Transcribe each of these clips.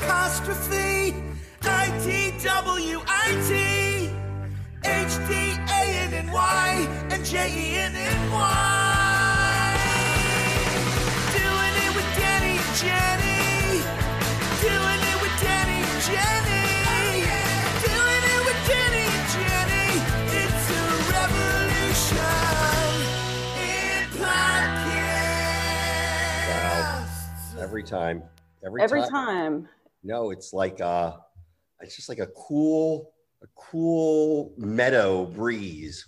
apostrophe I T W I T H D A N N Y and J E N N Y. Doing it with Danny and Jenny. Doing it with Danny and Jenny. Doing it with Danny and Jenny. It's a revolution in podcasts. Every time. Every, Every time. time. No, it's like uh it's just like a cool, a cool meadow breeze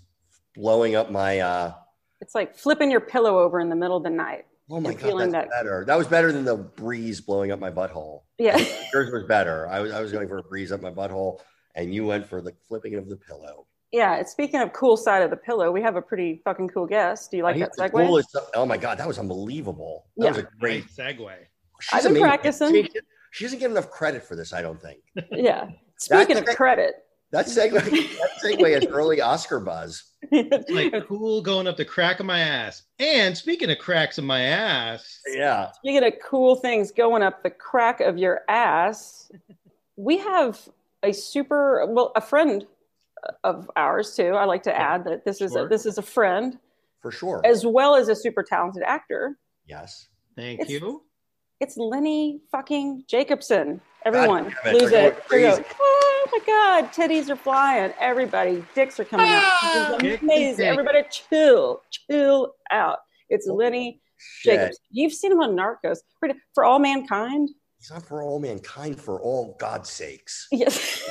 blowing up my uh It's like flipping your pillow over in the middle of the night. oh my And god, feeling that's that- better. That was better than the breeze blowing up my butthole. Yeah. Yours was better. I was I was going for a breeze up my butthole, and you went for the flipping of the pillow. Yeah. Speaking of cool side of the pillow, we have a pretty fucking cool guest. Do you like I that segue? coolest- oh my god, that was unbelievable. That was a great. Great segue. She's I've been amazing. practicing. She, she doesn't get enough credit for this, I don't think. Yeah. Speaking of credit, That segue, that segue is early Oscar buzz. It's like cool going up the crack of my ass. And speaking of cracks of my ass, Yeah. Speaking of cool things going up the crack of your ass, we have a super well a friend of ours too. I like to add that this is a, this is a friend For sure. as well as a super talented actor. yes. thank It's- you. It's Lenny fucking Jacobson. Everyone, damn it, lose it. going Here we go. crazy. Oh my God, titties are flying. Everybody, dicks are coming out. Is amazing. Everybody, chill, chill out. It's Lenny Shit. Jacobson. You've seen him on Narcos. For, for all mankind. It's not for all mankind, for all God's sakes. Yes.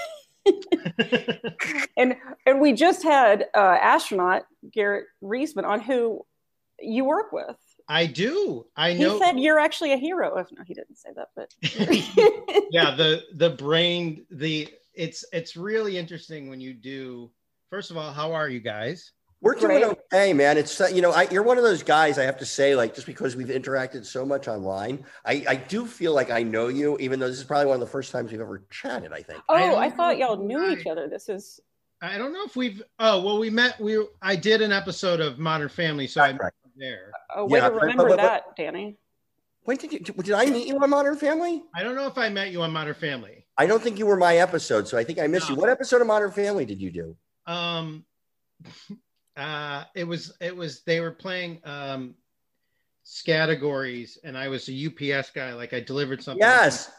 and and we just had uh, astronaut Garrett Reisman on who you work with. I do. I know. He said you're actually a hero. Oh, no, he didn't say that, but yeah, the the brain, the it's it's really interesting when you do. First of all, how are you guys? We're doing Great. okay, man. It's uh, you know, I, you're one of those guys. I have to say, like, just because we've interacted so much online, I, I do feel like I know you, even though this is probably one of the first times we've ever chatted. I think. oh, don't I, thought y'all knew why. each other. This is I don't know if we've. Oh well, we met. We I did an episode of Modern Family, so I met Right. You there. a way Yeah, to remember but- but- that, Danny. When did you? Did I meet you on Modern Family? I don't know if I met you on Modern Family. I don't think you were my episode, so I think I missed you. What episode of Modern Family did you do? Um, uh, it was it was they were playing um categories, and I was a UPS guy. Like I delivered something. Yes,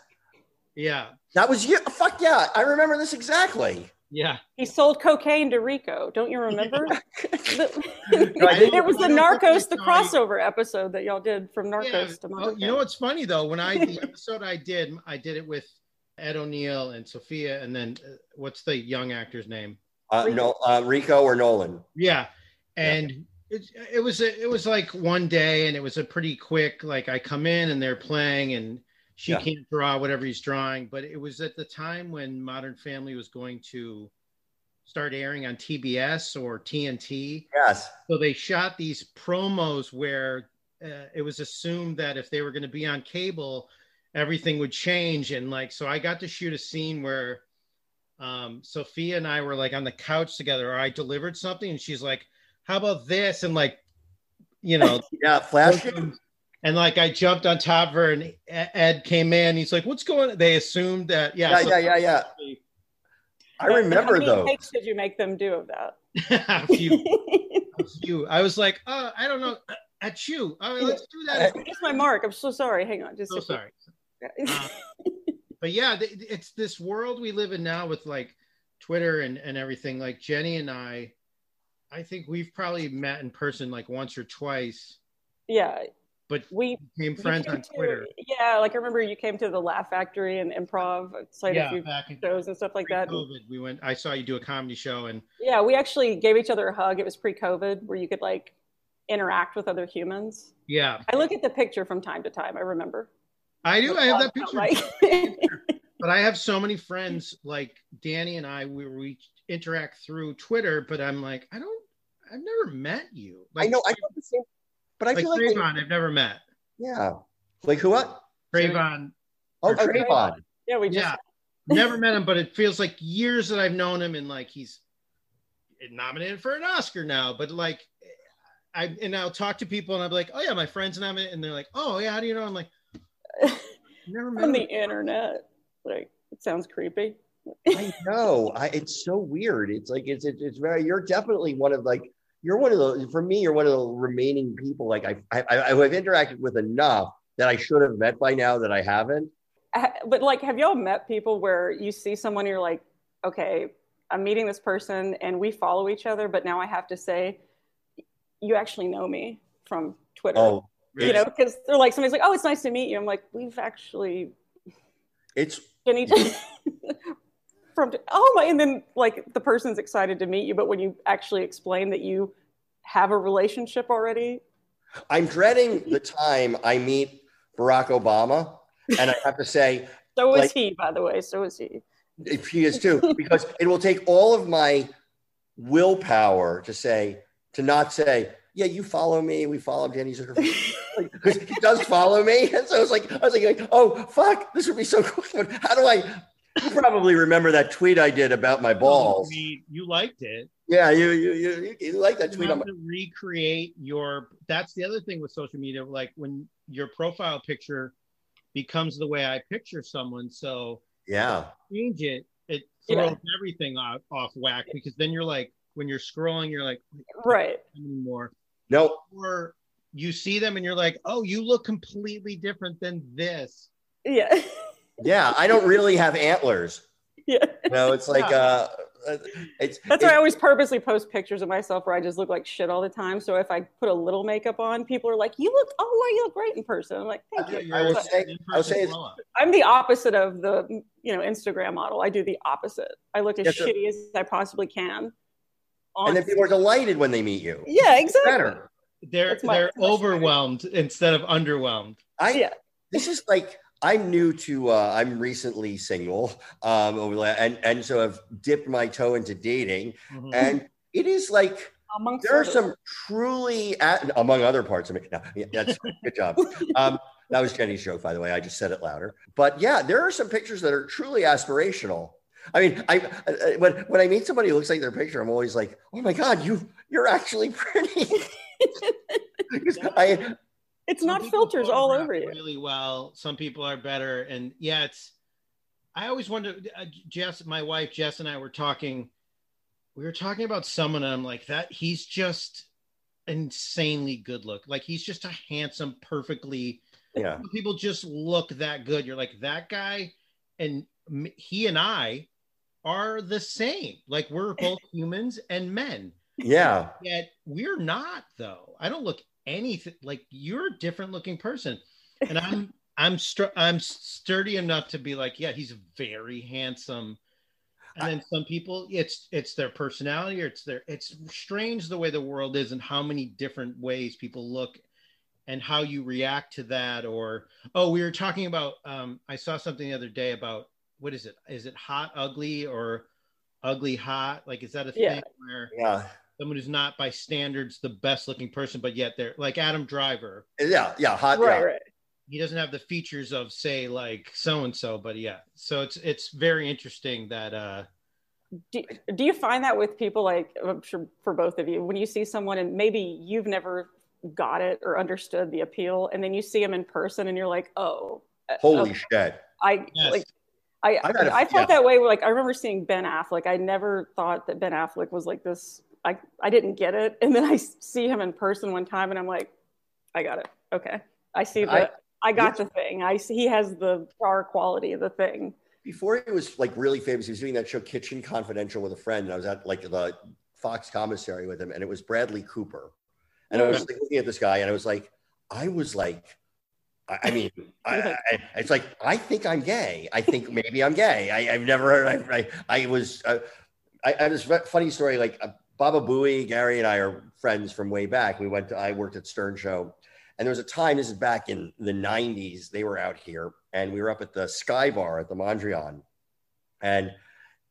Yeah. that was you. Fuck yeah, I remember this exactly. Yeah. He sold cocaine to Rico. Don't you remember? The- I didn't- it was the Narcos, the think I saw you. crossover episode that y'all did from Narcos Yeah. to Oh, Modern you know what's funny though? When I the episode I did, I did it with Ed O'Neill and Sophia, and then uh, what's the young actor's name? Uh, no, uh, Rico or Nolan. Yeah, and it, it was a, it was like one day, and it was a pretty quick. Like I come in and they're playing, and she Yeah. can't draw whatever he's drawing. But it was at the time when Modern Family was going to start airing on TBS or TNT. Yes. So they shot these promos where uh, it was assumed that if they were going to be on cable, everything would change. And like, so I got to shoot a scene where um, Sophia and I were like on the couch together, or I delivered something, and she's like, "How about this?" And like, you know, Yeah, Flash. And like I jumped on top of her, and Ed came in. He's like, "What's going?" on? They assumed that, yeah, Yeah, so- yeah, yeah, yeah. I How remember many those. takes did you make them do of that? a few, a few. I was like, "Oh, I don't know." At you, oh, let's do that. It's my mark. I'm so sorry. Hang on. Just So sorry. Uh, but yeah, it's this world we live in now with like Twitter and, and everything. Like Jenny and I, I think we've probably met in person like once or twice, yeah, but we became friends came on to- Twitter. Yeah, like I remember you came to the Laugh Factory and Improv, uh, played a Yeah, few back in shows and stuff like that. COVID, we went. I saw you do a comedy show, and Yeah, we actually gave each other a hug. It was pre-COVID, where you could like interact with other humans. yeah, I look at the picture from time to time. I remember. I do. I have that picture. Right. but I have so many friends like Danny and I. We, we interact through Twitter, but I'm like, I don't. I've never met you. I know. I felt the same, but I like feel like Travon, I've never met. yeah. Like who? What? Travon, Oh, Oh, Travon. yeah, we just yeah, never met him, but it feels like years that I've known him, and like he's nominated for an Oscar now. But like, I and I'll talk to people, and I'm like, oh yeah, my friends nominated, and they're like, oh yeah, how do you know? I'm like, never met on him. the internet. Like it sounds creepy. I know. I, it's so weird. It's like it's, it's it's very. You're definitely one of like you're one of the for me. You're one of the remaining people like I I, I have interacted with enough that I should have met by now that I haven't. Uh, but like, have y'all met people where you see someone, you're like, okay, I'm meeting this person and we follow each other, but now I have to say, you actually know me from Twitter. Oh, you know, because they're like, somebody's like, oh, it's nice to meet you. I'm like, we've actually it's each from, oh my, and then like the person's excited to meet you, but when you actually explain that you have a relationship already, I'm dreading the time I meet Barack Obama, and I have to say so is Like- he, by the way, so is he. if he is too, because it will take all of my willpower to say to not say, yeah, you follow me, we follow Danny Zuker because he does follow me, and so I was like I was like, oh fuck, this would be so cool. But how do I? You probably remember that tweet I did about my oh, balls. I mean, you liked it. Yeah, you you you, you, you like that You tweet on have my to recreate your. That's the other thing with social media. Like when your profile picture becomes the way I picture someone, so yeah. change it, it Yeah. throws everything off, off whack because then you're like, when you're scrolling, you're like, Right. anymore. No, Or you see them and you're like, oh, you look completely different than this. Yeah. yeah, I don't really have antlers. yeah. You know, it's like uh, it's That's it's- why I always purposely post pictures of myself where I just look like shit all the time. So if I put a little makeup on, people are like, "You look, oh, wow, you look great in person." I'm like, "Thank you." I will but say, I'll say I'm the opposite of the you know Instagram model. I do the opposite. I look as Yes, sir. shitty as I possibly can. On and then people are delighted when they meet you. yeah, exactly. Better. They're my- they're that's overwhelmed instead of underwhelmed. I Yeah. this is like I'm new to uh, I'm recently single um over the, and and so I've dipped my toe into dating Mhm. and it is like Amongst there are others. some truly at, among other parts of me. No, yeah, that's good job. Um, that was Jenny's joke, by the way. I just said it louder. But yeah, there are some pictures that are truly aspirational. I mean, I uh, when when I meet somebody who looks like their picture, I'm always like, oh my god, you you're actually pretty. 'Cause I It's Some not filters all over you. Really well. Some people are better, and yeah, it's. I always wonder. Uh, Jess, my wife Jess, and I were talking. We were talking about someone, and I'm like that. He's just insanely good look. Like he's just a handsome, perfectly. yeah. People just look that good. You're like that guy, and m- he and I are the same. Like we're both humans and men. Yeah. Yet we're not though. I don't look anything like you're a different looking person, and I'm I'm str- I'm sturdy enough to be like, yeah, he's very handsome. And then some people, it's it's their personality or it's their it's strange the way the world is and how many different ways people look and how you react to that. Or oh, we were talking about um, I saw something the other day about what is it? Is it hot ugly or ugly hot? Like is that a Yeah. thing where Yeah. Someone who's not by standards the best looking person, but yet they're like Adam Driver. Yeah. Yeah. Hot. Right, yeah. right. He doesn't have the features of say like so and so, but yeah. So it's it's very interesting that uh do, do you find that with people like I'm sure for both of you when you see someone and maybe you've never got it or understood the appeal and then you see them in person and you're like oh uh, Holy okay, shit. i Yes. like i I've had a- i felt yeah. that way like i remember seeing ben affleck i never thought that ben affleck was like this i i didn't get it and then I see him in person one time and i'm like i got it okay i see the I- i, got the thing i see he has the star quality of the thing Before he was like really famous, he was doing that show Kitchen Confidential with a friend. And I was at like the Fox commissary with him, and it was Bradley Cooper. And I was like, looking at this guy, and I was like, I was like, I, mean, I, I, it's like I think I'm gay. I think maybe I'm gay. I, I've never heard. I, I, I was. Uh, I, I was funny story. Like uh, Baba Booey, Gary, and I are friends from way back. We went. To, I worked at Stern Show, and there was a time. This is back in the '90s. They were out here, and we were up at the Sky Bar at the Mondrian, and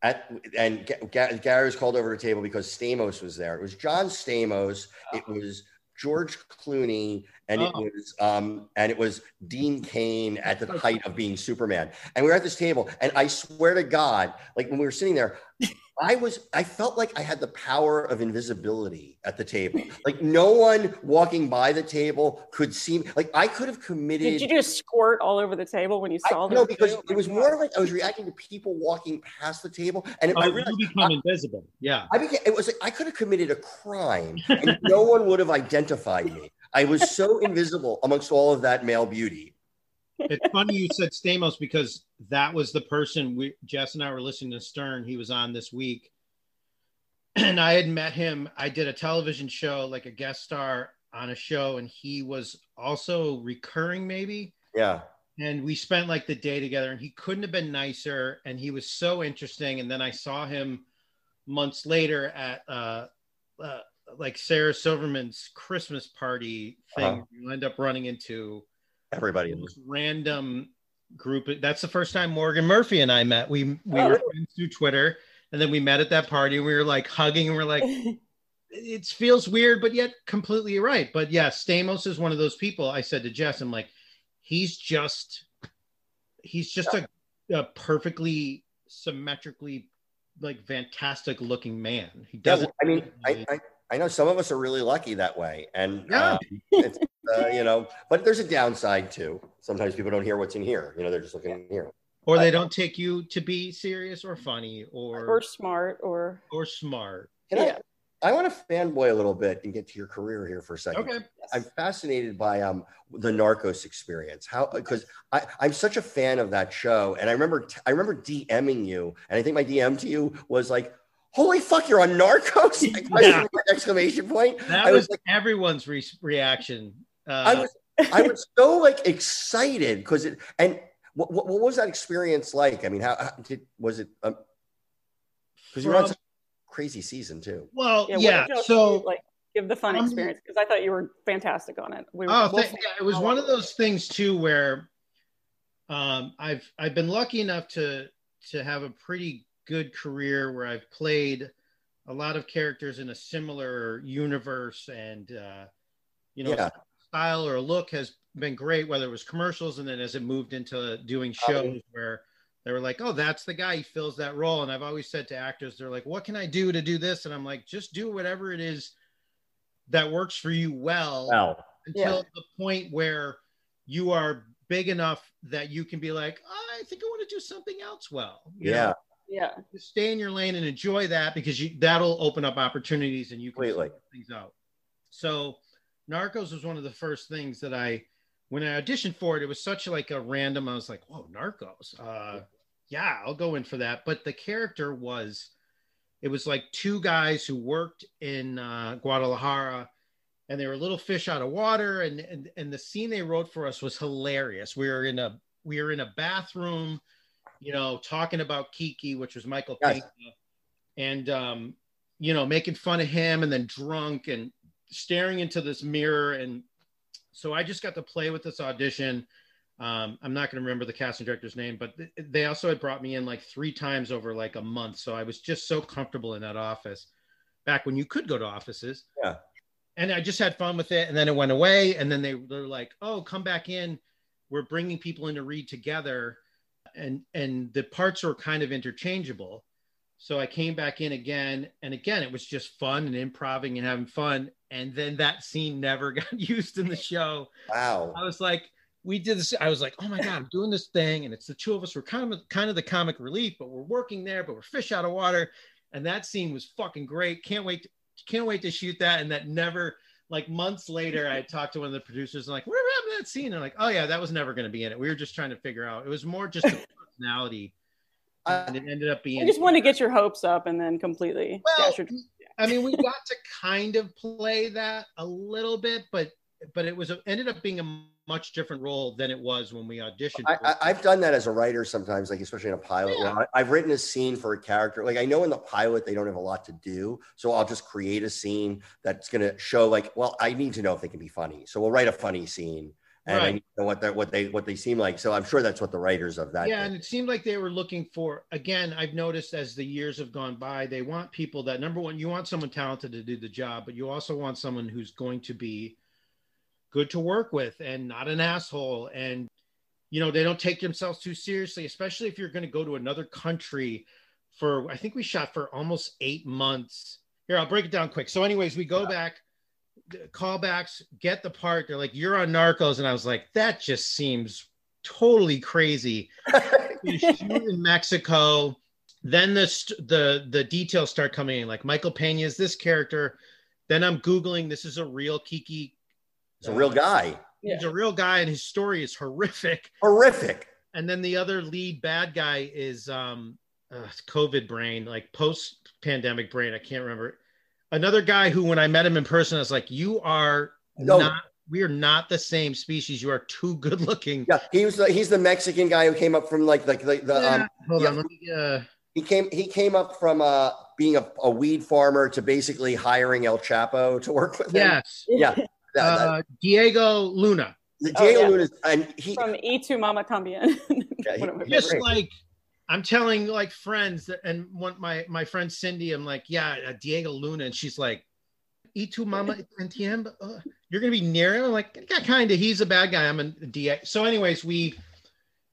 at and Ga- Gary was called over to the table because Stamos was there. It was John Stamos. It was George Clooney, and it Oh. was um and it was Dean Cain at the height of being Superman. And we were at this table, and I swear to God, like when we were sitting there, I was I felt like I had the power of invisibility at the table. Like no one walking by the table could see me. Like I could have committed Did you just squirt all over the table when you I, saw no, because it was more like I was reacting to people walking past the table, and Oh, I you realized become invisible. Yeah. I became, it was like I could have committed a crime, and no one would have identified me. I was so invisible amongst all of that male beauty. It's funny you said Stamos because that was the person we Jess and I were listening to Stern. He was on this week. And I had met him. I did a television show, like a guest star on a show, and he was also recurring, maybe. Yeah, And we spent like the day together, and he couldn't have been nicer. And he was so interesting. And then I saw him months later at uh, uh like Sarah Silverman's Christmas party thing. Uh-huh. You end up running into everybody. most random group. That's the first time Morgan Murphy and I met. We we Oh, were really? friends through Twitter, and then we met at that party. and We were like hugging, and we're like, it feels weird, but yet completely right. But yeah, Stamos is one of those people. I said to Jess, I'm like, he's just, he's just a, a perfectly symmetrically like fantastic looking man. He doesn't. I mean, I, I, I know some of us are really lucky that way, and Yeah. um, it's, uh, you know, but there's a downside too. Sometimes people don't hear what's in here. You know, they're just looking in here. or they don't take you to be serious or funny or or smart or or smart. Can Yeah. I, I want to fanboy a little bit and get to your career here for a second. Okay. I'm fascinated by um the Narcos experience. How because I I'm such a fan of that show, and I remember t- I remember DMing you, and I think my DM to you was like, "Holy fuck, you're on Narcos!" Like, Yeah. Exclamation point. That I was, was like, everyone's re- reaction. Uh, I was I was so like excited because it and what, what, what was that experience like? I mean, how, how did was it? Because you were on such a crazy season too. well, yeah. yeah. what y'all so like give the fun Um, experience because I thought you were fantastic on it. We, Oh, we'll thank, yeah, it was one of those things too where um, I've I've been lucky enough to to have a pretty good career where I've played a lot of characters in a similar universe, and uh, you know, Yeah. style or look has been great. Whether it was commercials, and then as it moved into doing shows where they were like, "Oh, that's the guy. He fills that role." And I've always said to actors, "They're like, what can I do to do this?" And I'm like, "Just do whatever it is." That works for you well Wow. until the point where you are big enough that you can be like, I think I want to do something else well. You Yeah. know, Yeah. just stay in your lane and enjoy that because you that'll open up opportunities and you can Completely. sort things out. So Narcos was one of the first things that I when I auditioned for it, it was such like a random, I was like, whoa, Narcos. Uh yeah, I'll go in for that. But the character was it was like two guys who worked in uh, Guadalajara and they were little fish out of water and, and and the scene they wrote for us was hilarious we were in a we were in a bathroom you know talking about kiki which was michael Yes. Pena, and um you know making fun of him and then drunk and staring into this mirror and so i just got to play with this audition um, i'm not going to remember the casting director's name but th- they also had brought me in like three times over like a month so i was just so comfortable in that office back when you could go to offices Yeah. and I just had fun with it. And then it went away. And then they they're like, "Oh, come back in. We're bringing people in to read together." And and the parts were kind of interchangeable. So I came back in again, and again it was just fun and improving and having fun. And then that scene never got used in the show. Wow. I was like, we did this. I was like, oh my god, I'm doing this thing, and it's the two of us. We're kind of kind of the comic relief, but we're working there, but we're fish out of water. And that scene was fucking great. Can't wait. To, can't wait to shoot that. And that never, like months later, I talked to one of the producers and like, whatever happened to that scene? And like, oh yeah, that was never going to be in it. We were just trying to figure out. It was more just a personality, and it ended up being. I just wanted to get your hopes up and then completely Well, dash your- I mean, we got to kind of play that a little bit, but but it was ended up being a much different role than it was when we auditioned. I, I, I've done that as a writer sometimes, like especially in a pilot. Yeah. Where I, I've written a scene for a character. Like I know in the pilot they don't have a lot to do, so I'll just create a scene that's going to show. Like, well, I need to know if they can be funny, so we'll write a funny scene, and I Right. need to know what they what they what they seem like. So I'm sure that's what the writers of that. yeah, did. and it seemed like they were looking for. Again, I've noticed as the years have gone by, they want people that number one, you want someone talented to do the job, but you also want someone who's going to be good to work with and not an asshole and you know they don't take themselves too seriously especially if you're going to go to another country for I think we shot for almost eight months. Here, I'll break it down quick. So, anyways, we go back, callbacks, get the part. They're like, "You're on Narcos," and I was like, "That just seems totally crazy." In Mexico. Then the st- the the details start coming in. Like Michael Pena is this character. Then I'm googling. This is a real Kiki. It's a real guy. He's a real guy, and his story is horrific. Horrific. And then the other lead bad guy is um, uh, COVID brain, like post pandemic brain. I can't remember. Another guy who, when I met him in person, I was like, "You are No. not. We are not the same species. You are too good looking." Yeah, he was the, he's the Mexican guy who came up from like like the, the um Hold yeah. on, let me. Uh, he came he came up from uh being a, a weed farmer to basically hiring El Chapo to work with him. yes, Yeah. That- that- uh, Diego Luna. the Oh, Diego yeah. Luna's and he From E to Mama Tambien. Yeah, he- One of my Yes, just favorites. like I'm telling like friends that, and one my my friend Cindy, I'm like, yeah, uh, Diego Luna, and she's like, E tu, mama entiende? Uh, you're gonna be near him." I'm like, yeah, kind of. He's a bad guy. I'm a DA. So, anyways, we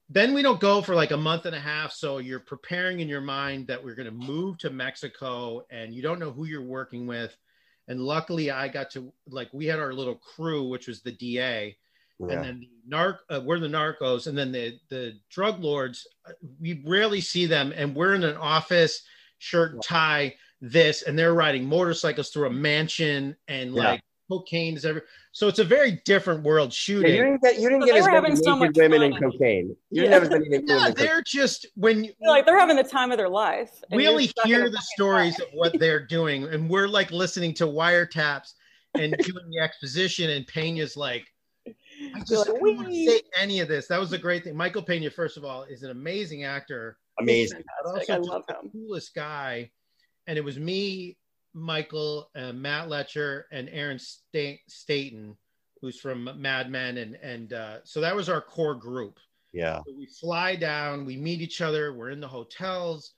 then we don't go for like a month and a half. So you're preparing in your mind that we're gonna move to Mexico, and you don't know who you're working with. And luckily, I got to like we had our little crew, which was the DA yeah. and then the narc uh, we're the narcos and then the the drug lords uh, we rarely see them and we're in an office shirt and tie this and they're riding motorcycles through a mansion and Yeah. like cocaine is every so it's a very different world Yeah, shooting you didn't get you didn't So get they as were many having so naked much women fun. and cocaine. You Yeah. have as naked yeah, women. they're just when you like they're having the time of their life. we only hear the stories of what they're doing and we're like listening to wiretaps and doing the exposition and Pena's like I just like, don't want to say any of this. That was a great thing. Michael Pena, first of all, is an amazing actor, Amazing. but also I just love the him. coolest guy. And it was me, Michael, uh, Matt Letscher, and Aaron Sta- Staton, who's from Mad Men, and and uh, so that was our core group. Yeah. So we fly down, we meet each other, we're in the hotels.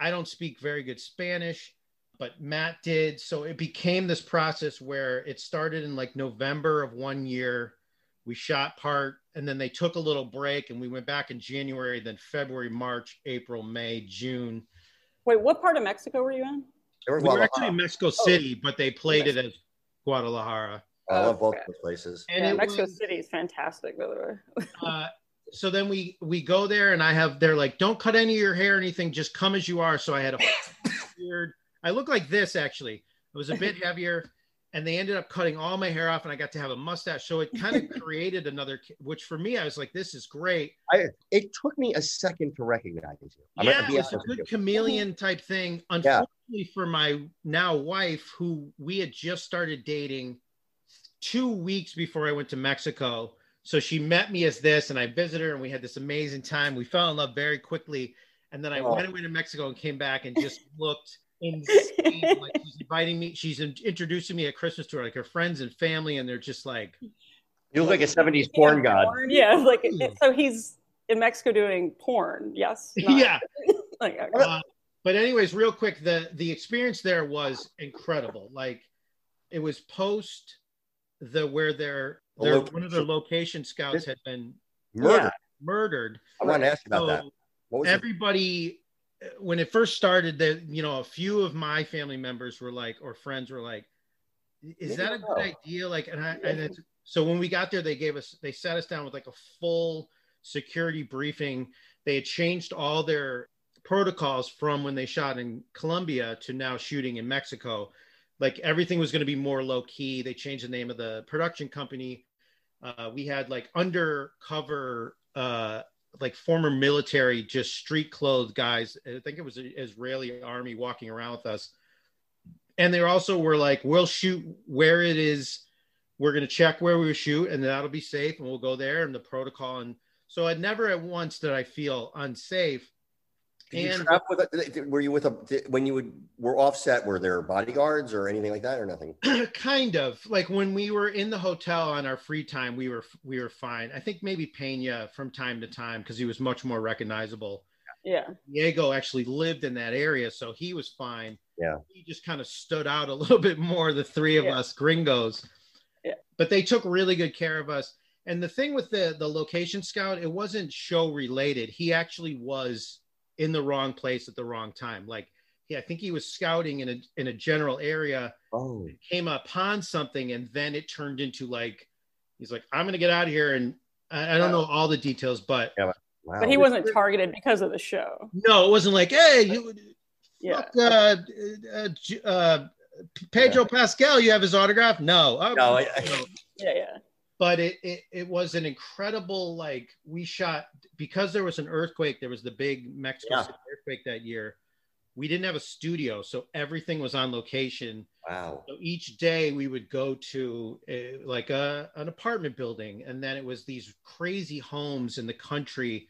I don't speak very good Spanish, but Matt did. So it became this process where it started in like November of one year. We shot part, and then they took a little break, and we went back in January, then February, March, April, May, June. Wait, what part of Mexico were you in? They were We were actually in Mexico City, but they played it as Guadalajara. I love both Okay. those places. And yeah, Mexico was- City is fantastic, by the way. uh, so then we we go there and I have they're like, don't cut any of your hair or anything, just come as you are. So I had a beard. I look like this actually. It was a bit heavier, and they ended up cutting all my hair off, and I got to have a mustache. So it kind of created another, which for me, I was like, this is great. I, it took me a second to recognize you. I'm yeah, be it was a good chameleon type thing. Unfortunately for my now wife, who we had just started dating two weeks before I went to Mexico. So she met me as this, and I visited her, and we had this amazing time. We fell in love very quickly, and then I Oh. went away to Mexico and came back and just looked insane. like she's inviting me, she's in- introducing me at Christmas to her, like her friends and family, and they're just like, You look like a 70s porn god. Porn, yeah, like so he's in Mexico doing porn. Yes. not- yeah. Like, okay. Uh, but anyways, real quick, the the experience there was incredible. Like it was post the where their their location. one of their location scouts had been Murder. murdered. I want to ask you about So that. What was it? everybody when it first started that you know a few of my family members were like or friends were like is Maybe that a good idea? Like and i and it's, so when we got there they gave us they sat us down with like a full security briefing. They had changed all their protocols from when they shot in colombia to now shooting in mexico. Like everything was going to be more low key they changed the name of the production company. Uh, we had like undercover uh, like former military, just street clothed guys. I think it was an Israeli army walking around with us. And they also were like, we'll shoot where it is. We're going to check where we shoot and that'll be safe. And we'll go there and the protocol. And so I never at once did I feel unsafe. Did you And- trap with a, were you with a when you would were offset? Were there bodyguards or anything like that or nothing? kind of like when we were in the hotel on our free time, we were, we were fine. I think maybe Pena from time to time, cause he was much more recognizable. yeah. Diego actually lived in that area, so he was fine. Yeah. He just kind of stood out a little bit more, the three of Yeah. us gringos. Yeah. But they took really good care of us. And the thing with the the location scout, it wasn't show related. He actually was in the wrong place at the wrong time. Like, yeah, I think he was scouting in a in a general area, Oh, came upon something, and then it turned into like he's like, I'm gonna get out of here, and I, I don't know all the details, but wow. But he wasn't targeted because of the show. no, it wasn't like, hey, you, Yeah. fuck, uh, uh, uh, Pedro Pascal, you have his autograph? No, No, I- no. Yeah, yeah. But it, it it was an incredible like we shot because there was an earthquake there was the big mexico Yeah. City earthquake that year we didn't have a studio so everything was on location Wow. so each day we would go to uh like a, an apartment building and then it was these crazy homes in the country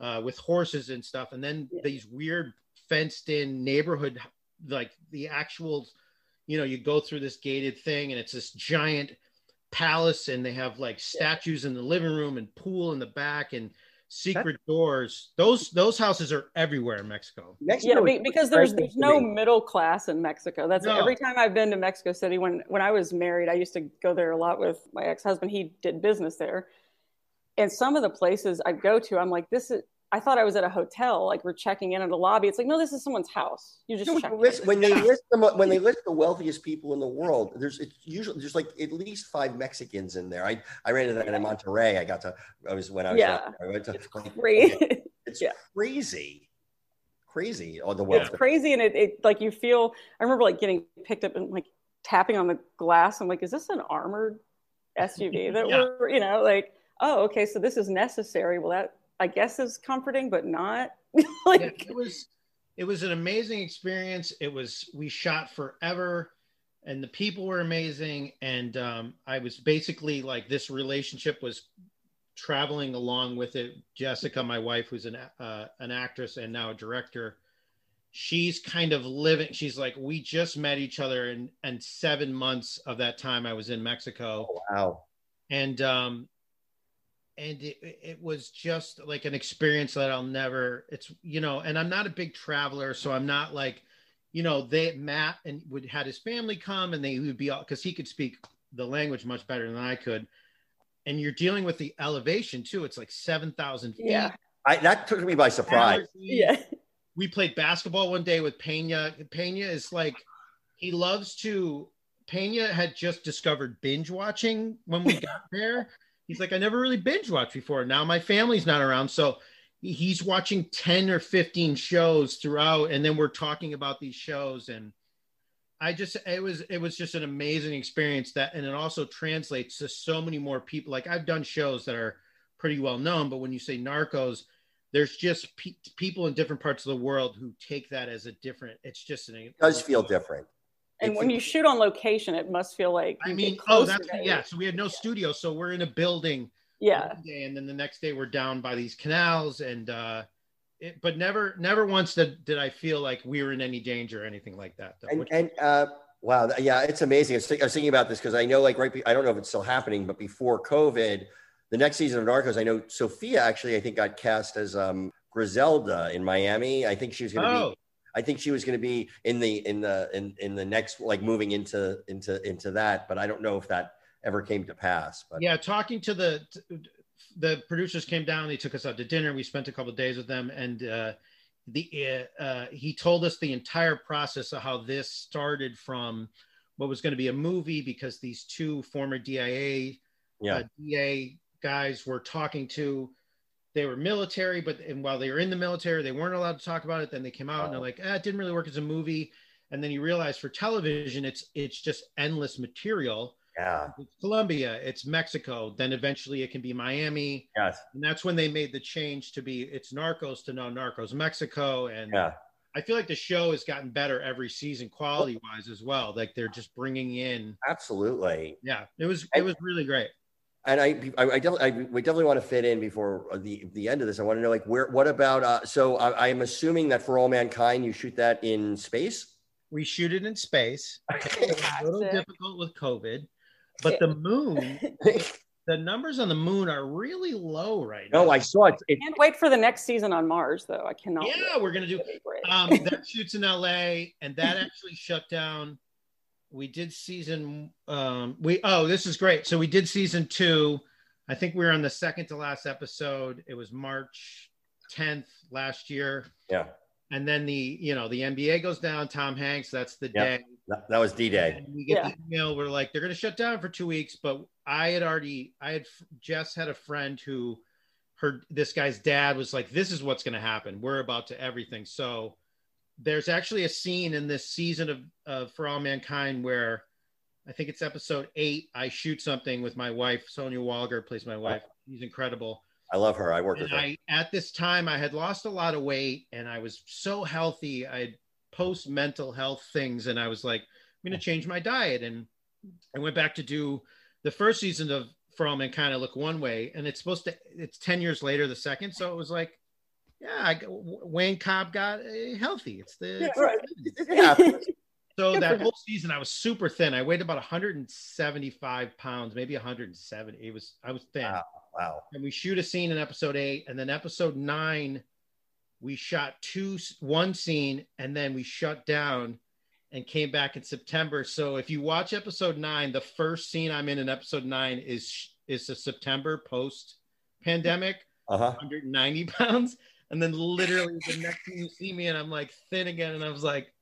uh, with horses and stuff and then Yeah. these weird fenced in neighborhood like the actual you know you go through this gated thing and it's this giant palace and they have like statues in the living room and pool in the back and secret doors those those houses are everywhere in mexico Mexico Yeah, be- because there's there's no middle class in Mexico. That's No. every time I've been to Mexico City. When when I was married, I used to go there a lot with my ex husband. He did business there, and some of the places I go to, I'm like, this is. I thought I was at a hotel. Like we're checking in at a lobby. It's like, no, this is someone's house. You just No, check. when, list- in. when they list the when they list the wealthiest people in the world, there's it's usually there's like at least five Mexicans in there. I I ran into that in Monterrey. I got to I was when I was Yeah. young. I went to It's like, great. It's Yeah. crazy, crazy. Oh, the it's crazy, and it, it like you feel. I remember like getting picked up and like tapping on the glass. I'm like, is this an armored SUV that Yeah. we're you know like oh okay so this is necessary. Well that I guess is comforting, but not. Like Yeah, it was it was an amazing experience. It was we shot forever and the people were amazing and um, i was basically like this relationship was traveling along with it. Jessica my wife who's an uh, an actress and now a director she's kind of living she's like we just met each other and and seven months of that time i was in mexico. Oh, wow. and um and it, it was just like an experience that i'll never it's you know and i'm not a big traveler so i'm not like you know they matt and would had his family come and they would be all because he could speak the language much better than i could and you're dealing with the elevation too it's like 7000 feet yeah I that took me by surprise. Allergies. yeah we played basketball one day with Pena. Pena is like he loves to. Pena had just discovered binge watching when we got there. He's like, I never really binge watched before. Now my family's not around, so he's watching ten or fifteen shows throughout, and then we're talking about these shows. And I just, it was, it was just an amazing experience. That, and it also translates to so many more people. Like I've done shows that are pretty well known, but when you say Narcos, there's just pe- people in different parts of the world who take that as a different it's just an It does feel different. And It when fe- you shoot on location, it must feel like i you mean get oh that's yeah it. so we had no studio so we're in a building yeah one day, and then the next day we're down by these canals and uh it, but never never once did, did i feel like we were in any danger or anything like that though, And which- and uh, wow, yeah, it's amazing. I was, think- I was thinking about this because I know, like, right, be- I don't know if it's still happening, but before COVID, the next season of Narcos, I know Sophia actually, I think, got cast as um, Griselda in Miami. I think she was going to oh be. I think she was going to be in the in the in in the next like moving into into into that, but I don't know if that ever came to pass. But yeah talking to the the producers came down they took us out to dinner we spent a couple of days with them and uh the uh, uh he told us the entire process of how this started from what was going to be a movie because these two former DEA yeah, uh, DA guys were talking to. They were military, but and while they were in the military, they weren't allowed to talk about it. Then they came out and they're like, ah, "It didn't really work as a movie." And then you realize for television, it's it's just endless material. yeah, It's Colombia, it's Mexico. Then eventually it can be Miami, yes, and that's when they made the change to be it's Narcos to now Narcos Mexico. And yeah. I feel like the show has gotten better every season, quality wise as well. Like they're just bringing in, Absolutely. yeah, it was it was really great. And I, I, I definitely, I, we definitely want to fit in before the the end of this. I want to know, like, where, what about? Uh, so I, I'm assuming that for all mankind, you shoot that in space. we shoot it in space. It was a little difficult with COVID, but the moon, the numbers on the moon are really low right now. no, I saw it. it can't wait for the next season on Mars though. I cannot. yeah, we're gonna do. wait. Um, that shoots in LA, and that actually shut down. We did season. Um, we oh, this is great. So we did season two. I think we were on the second to last episode. It was March 10th last year. Yeah. And then the, you know, the NBA goes down, Tom Hanks, that's the Yeah. day. That, that was D Day. And we get Yeah. the email, we're like, they're going to shut down for two weeks. But I had already, I had, Jess had a friend who heard this guy's dad was like, this is what's going to happen. We're about to everything. So there's actually a scene in this season of, of For All Mankind where I think it's episode eight. I shoot something with my wife, Sonya Walger plays my wife. She's incredible. I love her. I worked with her. I, at this time, I had lost a lot of weight and I was so healthy. I had post mental health things, and I was like, I'm going to change my diet. And I went back to do the first season of For All Mankind of look one way, and it's supposed to. It's ten years later, the second. So it was like, yeah, I, Wayne Cobb got uh, healthy. It's the. Yeah, it's right. the- so Good that whole season, I was super thin. I weighed about 175 pounds, maybe 170. It was I was thin Wow. Wow. and we shoot a scene in episode eight and then episode nine we shot two one scene and then we shut down and came back in september so if you watch episode nine the first scene i'm in in episode nine is is a september post pandemic Uh huh. 190 pounds and then literally the next thing you see me and i'm like thin again and i was like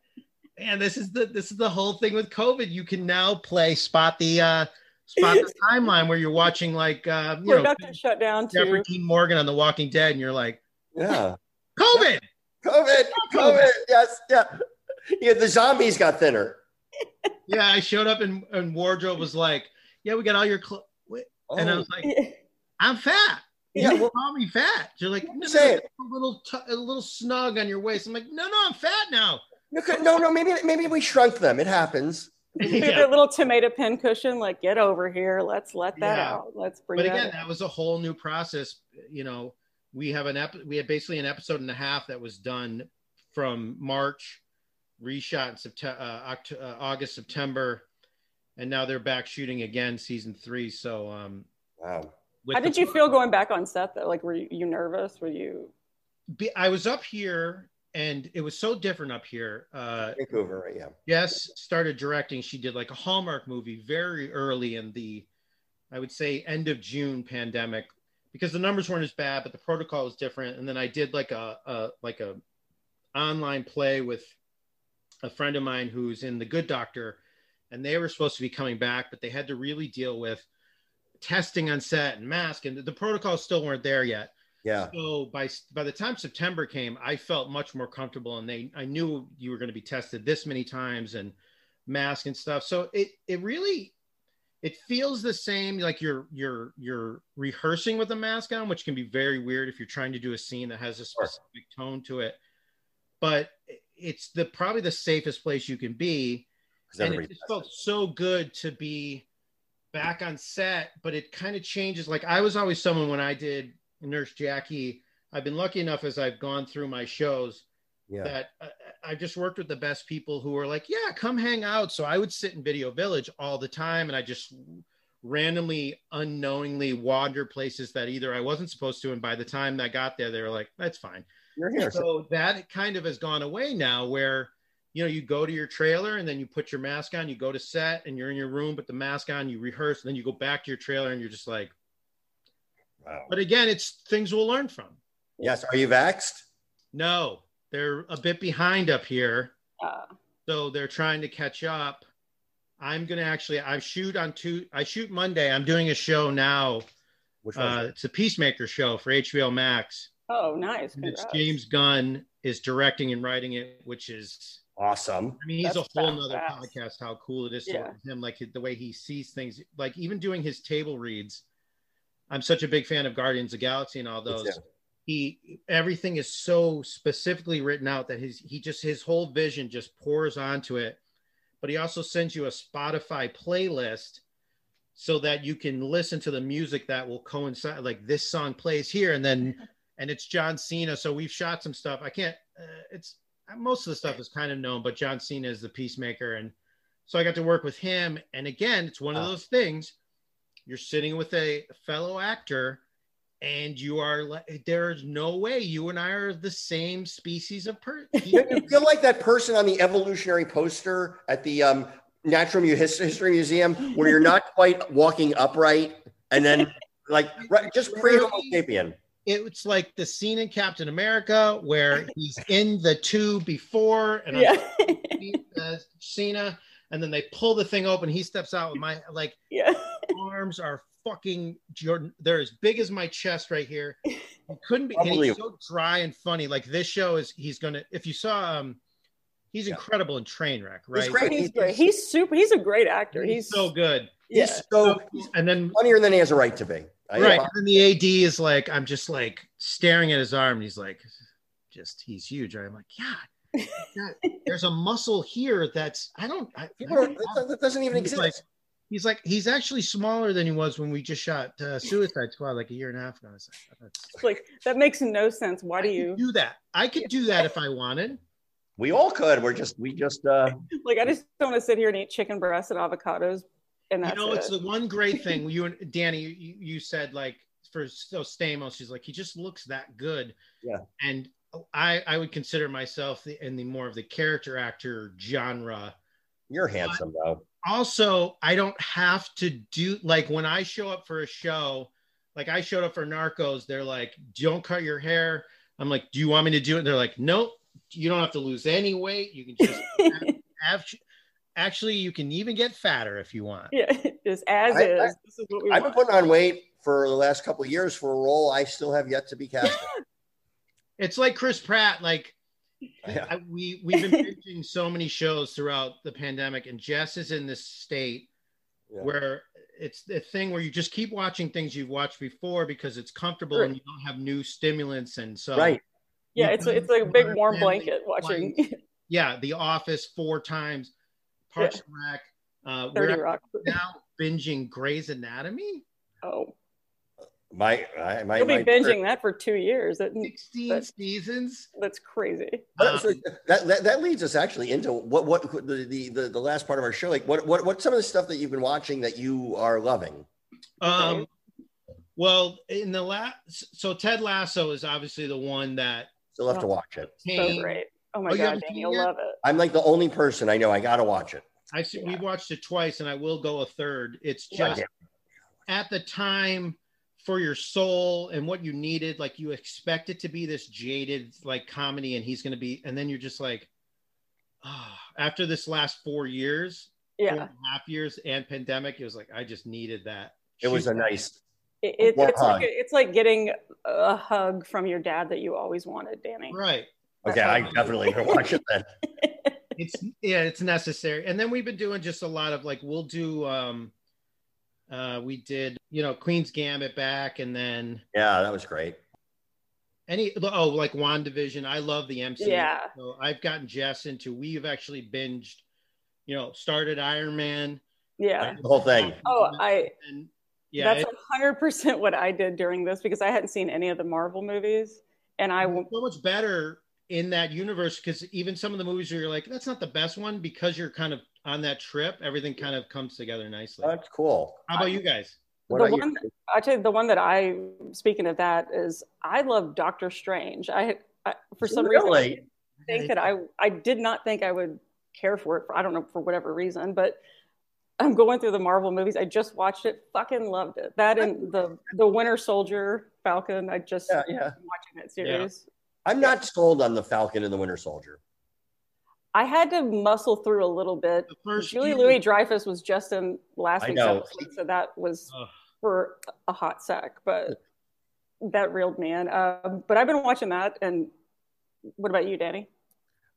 man this is the this is the whole thing with covid you can now play spot the uh spot the timeline where you're watching like uh you know Production shut down too. Jeffrey Dean Morgan on The Walking Dead, and you're like, Yeah. COVID. COVID. COVID. Yes. Yeah. Yeah. The zombies got thinner. Yeah, I showed up and, and wardrobe was like, yeah, we got all your clothes. And I Oh, was like, I'm fat. Yeah, You well- call me fat. You're like, no, Say it. a little, t- a little snug on your waist. I'm like, no, no, I'm fat now. Okay, no, no. Maybe, maybe we shrunk them. It happens. Maybe Yeah. their little tomato pin cushion, like get over here. Let's let that Yeah. out. Let's bring But that again, out. that was a whole new process. You know, we have an ep- we had basically an episode and a half that was done from March, reshot in September, uh, Oct- uh, August, September, and now they're back shooting again, season three. So, um, Wow. With How did you feel going back on set though? Like, were you, you nervous? Were you? be, I was up here and it was so different up here. Uh, Vancouver, right? Yeah. Jess started directing. She did like a Hallmark movie very early in the, I would say, end of June pandemic because the numbers weren't as bad, but the protocol was different. And then I did like a, a like a online play with a friend of mine who's in The Good Doctor, and they were supposed to be coming back, but they had to really deal with testing on set and mask, and the protocols still weren't there yet. Yeah. So by by the time September came, I felt much more comfortable, and they I knew you were going to be tested this many times and mask and stuff. So it it really it feels the same like you're you're you're rehearsing with a mask on, which can be very weird if you're trying to do a scene that has a Sure. specific tone to it. But it's the probably the safest place you can be, and it just felt so good to be back on set but it kind of changes like i was always someone when i did nurse jackie i've been lucky enough as i've gone through my shows yeah. that i just worked with the best people who were like yeah come hang out so i would sit in video village all the time and i just randomly unknowingly wander places that either i wasn't supposed to and by the time i got there they were like that's fine You're here. so that kind of has gone away now where you know you go to your trailer and then you put your mask on you go to set and you're in your room put the mask on you rehearse and then you go back to your trailer and you're just like Wow. but again it's things we'll learn from Yes. Are you vaxxed? no they're a bit behind up here Uh, so they're trying to catch up i'm gonna actually i shoot on two i shoot monday i'm doing a show now Which one? uh, it's a peacemaker show for hbo max oh, nice. and james gunn is directing and writing it which is awesome. I mean, he's That's a whole fast, nother fast. podcast. How cool it is to Yeah. him, like the way he sees things, like even doing his table reads. I'm such a big fan of Guardians of the Galaxy and all those. He everything is so specifically written out that his he just his whole vision just pours onto it. But he also sends you a Spotify playlist so that you can listen to the music that will coincide. Like this song plays here, and then and it's John Cena. So we've shot some stuff. I can't. Uh, it's most of the stuff is kind of known, but John Cena is the peacemaker, and so I got to work with him. And again, it's one of those things. You're sitting with a fellow actor, and you are like, there's no way you and I are the same species of person. You feel like that person on the evolutionary poster at the um, Natural History Museum, where you're not quite walking upright, and then like right, just pre Homo sapien. It's like the scene in Captain America where he's in the tube before and Yeah. uh, Cena, and then they pull the thing open. He steps out with my like yeah. arms are fucking Jordan. They're as big as my chest right here. He couldn't be. He's so dry and funny. Like this show is. He's gonna. If you saw, um, he's Yeah. incredible in Trainwreck. Right. great. He's great. He's super. He's a great actor. He's He's so good. yeah. He's so And then funnier than he has a right to be. I- right. And the AD is like, I'm just like staring at his arm. And he's like, just he's huge. Right? I'm like, yeah. God, there's a muscle here that's I don't. I, I People don't- don't that, that doesn't even He's exist. like, he's like he's actually smaller than he was when we just shot uh, Suicide Squad like a year and a half ago. I was like, that's, like that makes no sense. Why do I could you do that? I could do that if I wanted. we all could. We're just we just uh like? I just don't want to sit here and eat chicken breasts and avocados, and You know, it. it's the one great thing. You and Danny, you, you said like for so Stamos, she's like he just looks that good. Yeah. And I I would consider myself the, in the more of the character actor genre. you're handsome though. also i don't have to do like when i show up for a show like i showed up for narcos they're like don't cut your hair i'm like do you want me to do it they're like nope you don't have to lose any weight you can just have actually you can even get fatter if you want yeah, just as I- is. I- this is what we I've been putting on weight for the last couple of years for a role I still have yet to be cast. it's like chris pratt like. Yeah. I, we we've been pitching so many shows throughout the pandemic and jess is in this state Yeah. where it's the thing where you just keep watching things you've watched before because it's comfortable and you don't have new stimulants and so Right. Yeah, it's a, it's like a big warm blanket watching yeah the office four times parks and rec uh Thirty we're Rock. now binging Grey's Anatomy Oh, My I, my, you'll be my binging that for two years. That, 16 That's- seasons that's crazy. So Um, that, that that leads us actually into what what the, the the the last part of our show. Like what what what's some of the stuff that you've been watching that you are loving? um well in the last so ted lasso is obviously the one that Still have to watch it. So great. Oh my Oh, you god, haven't Danny, seen you'll love it. I'm like the only person I know. I gotta watch it. I see Yeah. we've watched it twice and I will go a third. It's Yeah. just at the time for your soul and what you needed, like you expect it to be this jaded like comedy, and he's gonna be, and then you're just like, ah, after this last four years, Yeah, and a half years and pandemic, it was like I just needed that. It was Shoot a nice. it, it, Warm it's like hug. it's like getting a hug from your dad that you always wanted, Danny. right. Okay, I definitely gonna watch it then. It's yeah, it's necessary. And then we've been doing just a lot of like we'll do um uh we did, you know, Queen's Gambit back and then Yeah, that was great. any oh like WandaVision. I love the MCU. Yeah. So I've gotten Jess into we've actually binged, you know, started Iron Man. Yeah. The whole thing. Oh, I and yeah, that's hundred percent what I did during this because I hadn't seen any of the Marvel movies, and I it's so much better in that universe because even some of the movies where you're like, that's not the best one because you're kind of on that trip, everything kind of comes together nicely. That's cool. How about you guys? What the about you? one I tell you the one that I speaking of that is I love Doctor Strange. I, I for some reason I Really? think that I I did not think I would care for it for I don't know for whatever reason, but I'm going through the Marvel movies. I just watched it, fucking loved it. That and the the Winter Soldier Falcon. I just Yeah, yeah. watching that series. I'm not sold on the Falcon and the Winter Soldier. I had to muscle through a little bit. Julia Louis-Dreyfus was just in last I week's episode, so that was Ugh. for a hot sec, but that reeled me in. Um, but I've been watching that. And what about you, Danny?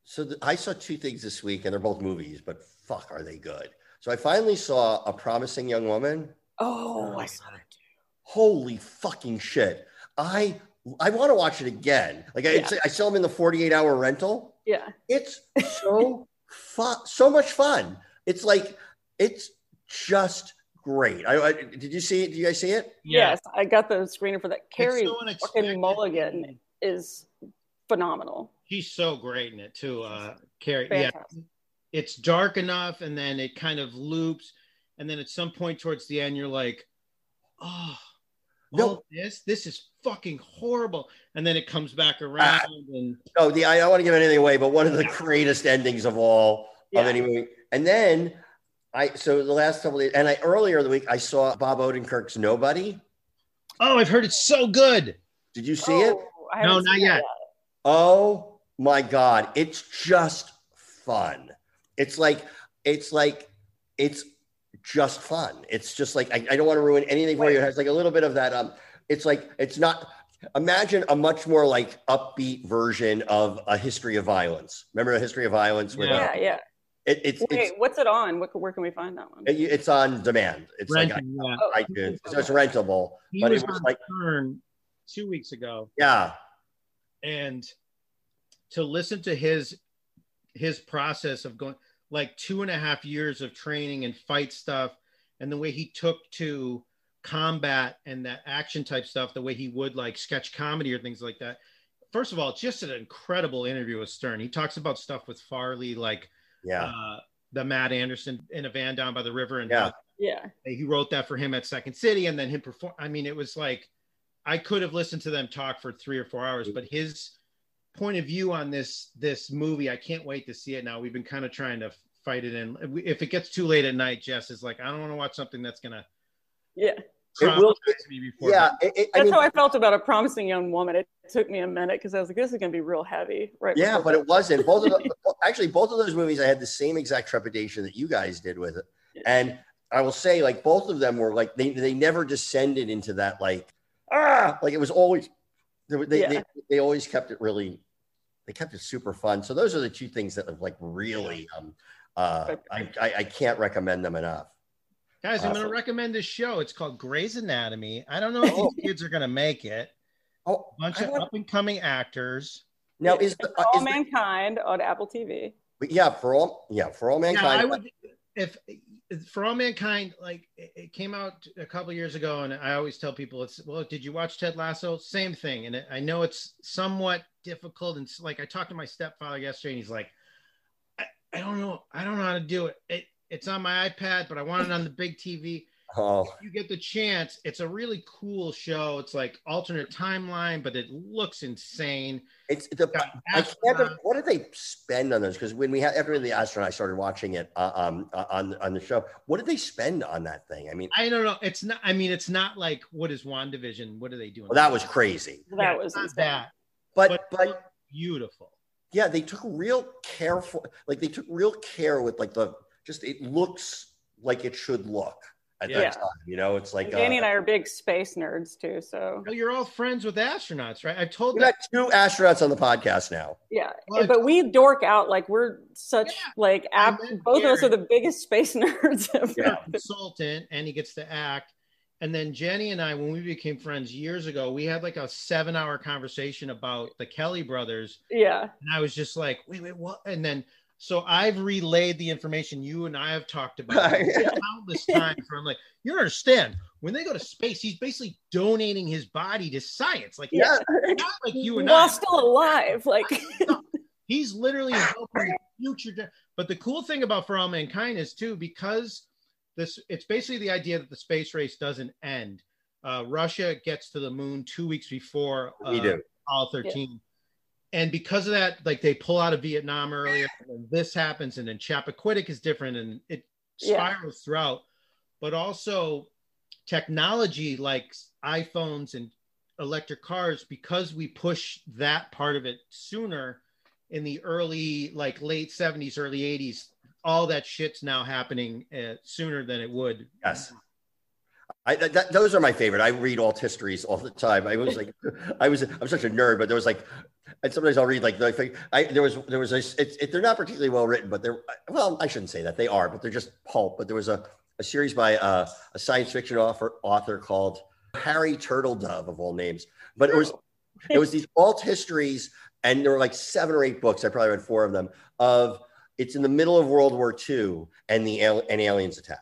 So th- I saw two things this week, and they're both movies, but fuck, are they good? So I finally saw A Promising Young Woman. Oh, I saw that too. Holy fucking shit! I I want to watch it again. Like I, it's, I saw them in the 48 hour rental. Yeah. It's so fun, so much fun. It's like it's just great. I, I did you see it? Did you guys see it? Yes, I got the screener for that. It's Carey so fucking Mulligan is phenomenal. He's so great in it too. Uh, Carey, yeah, it's dark enough, and then it kind of loops, and then at some point towards the end, you're like, oh, No. all oh, this, this is fucking horrible, and then it comes back ah. around, and No, the I don't want to give anything away, but one of the greatest endings of all Yeah. of any movie. And then I so the last couple of days, and I earlier in the week I saw Bob Odenkirk's Nobody. oh, I've heard it's so good. Did you see it? Oh, I No, haven't not seen that yet. Oh my god, it's just fun. It's like it's like it's just fun. It's just like I, I don't want to ruin anything for you. It has like a little bit of that. Um, it's like it's not. Imagine a much more like upbeat version of a history of violence. Remember a history of violence? With, Yeah. uh, Yeah, yeah. it, it's Wait, it's what's it on? What, where can we find that one? it- it's on demand. It's like Renton, yeah. Oh, iTunes, so it's rentable. He But was it was on like Stern two weeks ago, yeah, and to listen to his his process of going like two and a half years of training and fight stuff, and the way he took to combat and that action type stuff, the way he would like sketch comedy or things like that. First of all, just an incredible interview with Stern. He talks about stuff with Farley, like yeah, uh, the Matt Anderson in a van down by the river, and Yeah. Yeah. he wrote that for him at Second City, and then him perform. I mean, it was like I could have listened to them talk for three or four hours, but his point of view on this this movie, I can't wait to see it now. We've been kind of trying to fight it in. If it gets too late at night, Jess is like, I don't want to watch something that's gonna Yeah. It will- traumatize me before. yeah. It, it, I That's mean, how I felt about a promising young woman. It took me a minute because I was like, this is going to be real heavy. Right. Yeah, before but it wasn't. Both of the, actually both of those movies, I had the same exact trepidation that you guys did with it, Yeah. and I will say, like both of them were like they they never descended into that like ah like it was always they they, Yeah. they, they always kept it really they kept it super fun. So those are the two things that have like really um uh I I, I can't recommend them enough. Guys, I'm going Awesome. to recommend this show. It's called Grey's Anatomy. I don't know if Oh. these kids are going to make it. Oh, bunch I of up and coming actors. now is the, uh, all is the- mankind on Apple TV. yeah for all yeah for all Yeah, mankind. I would. If for all mankind, like it came out a couple years ago, and I always tell people, it's well, did you watch Ted Lasso? Same thing, and I know it's somewhat difficult, and like I talked to my stepfather yesterday, and he's like, I, I don't know, I don't know how to do it. It it's on my iPad, but I want it on the big TV. Oh If you get the chance, it's a really cool show. It's like alternate timeline, but it looks insane. it's the Got I can't. What did they spend on those? Because when we had after the astronaut, I started watching it uh, um uh, on on the show. What did they spend on that thing? I mean, I don't know. It's not. I mean, it's not like what is Wandavision? What are they doing? well, that was crazy. That Yeah, was it's not that, But but, but beautiful. yeah, they took real careful. Like they took real care with like the just it looks like it should look at Yeah. that time. You know, it's like And Danny uh, and I are big space nerds too. So Well, you're all friends with astronauts, right? I've told we got two astronauts on the podcast now. yeah, Well, but we dork out like we're such Yeah. like app. I met Both of us are the biggest space nerds ever. Yeah. consultant, and he gets to act. And then Jenny and I, when we became friends years ago, we had like a seven-hour conversation about the Kelly brothers, Yeah. and I was just like, "Wait, wait, what?" And then, so I've relayed the information you and I have talked about countless times. Where I'm like, you don't understand when they go to space, he's basically donating his body to science. Like, Yeah. not like you and While I. still alive, like He's literally helping the future. gen- But the cool thing about For All Mankind is too because this it's basically the idea that the space race doesn't end. Uh, Russia gets to the moon two weeks before uh, We do. Apollo 13. And because of that, like they pull out of Vietnam earlier, and this happens, and then Chappaquiddick is different, and it Yeah. spirals throughout. But also, technology like iPhones and electric cars, because we push that part of it sooner in the early, like late 70s, early 80s, all that shit's now happening uh, sooner than it would. Yes. I, that, those are my favorite. I read alt histories all the time. I was like, I was, I'm such a nerd, but there was like, and sometimes I'll read like the, I, there was, there was a, it's, it, they're not particularly well written, but they're, well, I shouldn't say that they are, but they're just pulp. But there was a, a series by uh, a science fiction author, author called Harry Turtledove of all names. But it was, it was these alt histories, and there were like seven or eight books. I probably read four of them. Of it's in the middle of World War II, and the and aliens attack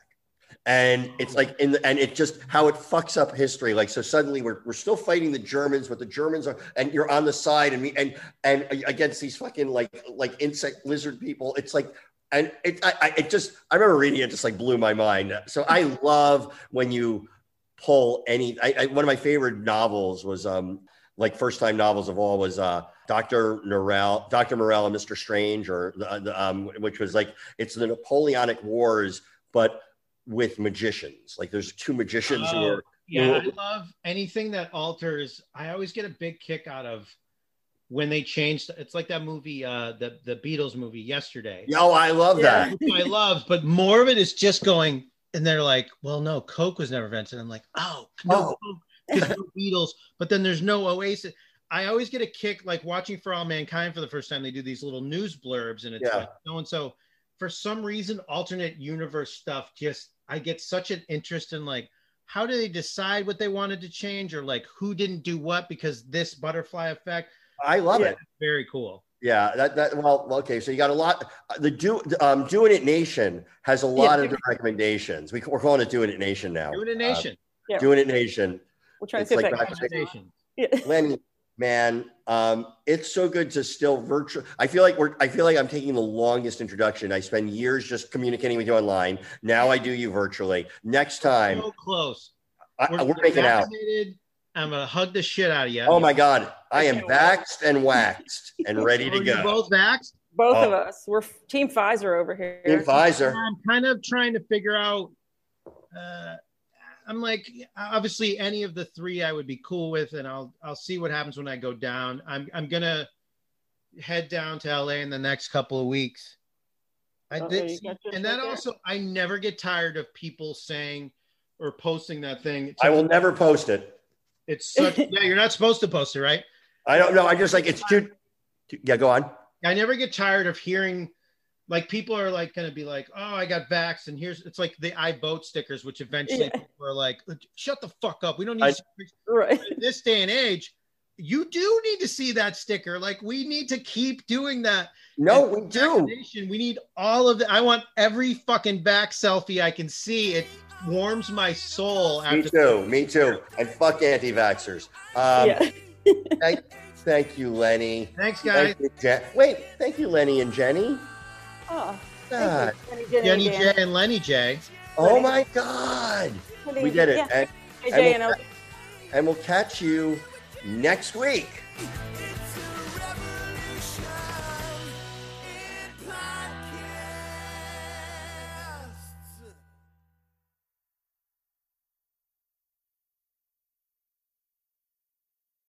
and it's like in the, and it just how it fucks up history like so suddenly we're, we're still fighting the germans but the germans are and you're on the side and me and and against these fucking like like insect lizard people it's like and it I, I it just i remember reading it just like blew my mind so i love when you pull any I, I one of my favorite novels was um like first time novels of all was uh Dr. Morel, Dr. Morel and Mr. Strange, or the, the, um, which was like it's the Napoleonic Wars, but with magicians. Like there's two magicians who Oh, are Yeah, I love anything that alters. I always get a big kick out of when they changed. It's like that movie, uh, the the Beatles movie, yesterday. Yo, I love that. which I love, but more of it is just going, and they're like, well, no, Coke was never invented. I'm like, oh, no, Coke, because no Beatles, but then there's no Oasis. I always get a kick like watching For All Mankind for the first time. They do these little news blurbs, and it's Yeah. like so and so. For some reason, alternate universe stuff just I get such an interest in like how do they decide what they wanted to change or like who didn't do what because this butterfly effect. I love Yeah. it. Very cool. Yeah, that that well, okay. So you got a lot. The do um, doing it nation has a lot of different recommendations. We, we're calling it doing it nation now. Doing it nation. Uh, doing it nation. We're trying It's to see like back that to Nation. Yeah. Lenny, man, um, it's so good to still virtual. I feel like we're. I feel like I'm taking the longest introduction. I spend years just communicating with you online. Now I do you virtually. Next time, So close. I, we're making out i'm gonna hug the shit out of you. Oh my god, I am can't vaxxed and waxed and ready to go. both vaxxed? Both Oh. of us. We're Team Pfizer over here. Team Pfizer. I'm kind of trying to figure out. Uh, I'm like, obviously, any of the three I would be cool with, and I'll I'll see what happens when I go down. I'm I'm gonna head down to LA in the next couple of weeks. I Uh-oh, did, see- and shit that there. also, I never get tired of people saying or posting that thing. I will never post it. It's such, yeah, you're not supposed to post it, right? I don't know. I just like it's too. too- Yeah, go on. I never get tired of hearing like people are like going to be like, oh, I got vax, and here's it's like the I vote stickers, which eventually Yeah. people are like, shut the fuck up. We don't need I- stickers." Right. in this day and age. You do need to see that sticker. Like we need to keep doing that. No, And we do. We need all of it. I want every fucking back selfie I can see. It warms my soul. Me too. Me too. And fuck anti-vaxxers. Um, yeah. thank, thank you, Lenny. Thanks, guys. Thank you, Jen. Wait, thank you, Lenny and Jenny. Oh, God. Jenny Dan. J and Lenny J. Oh my God. We did it. Yeah. And, and El- and we'll catch you next week.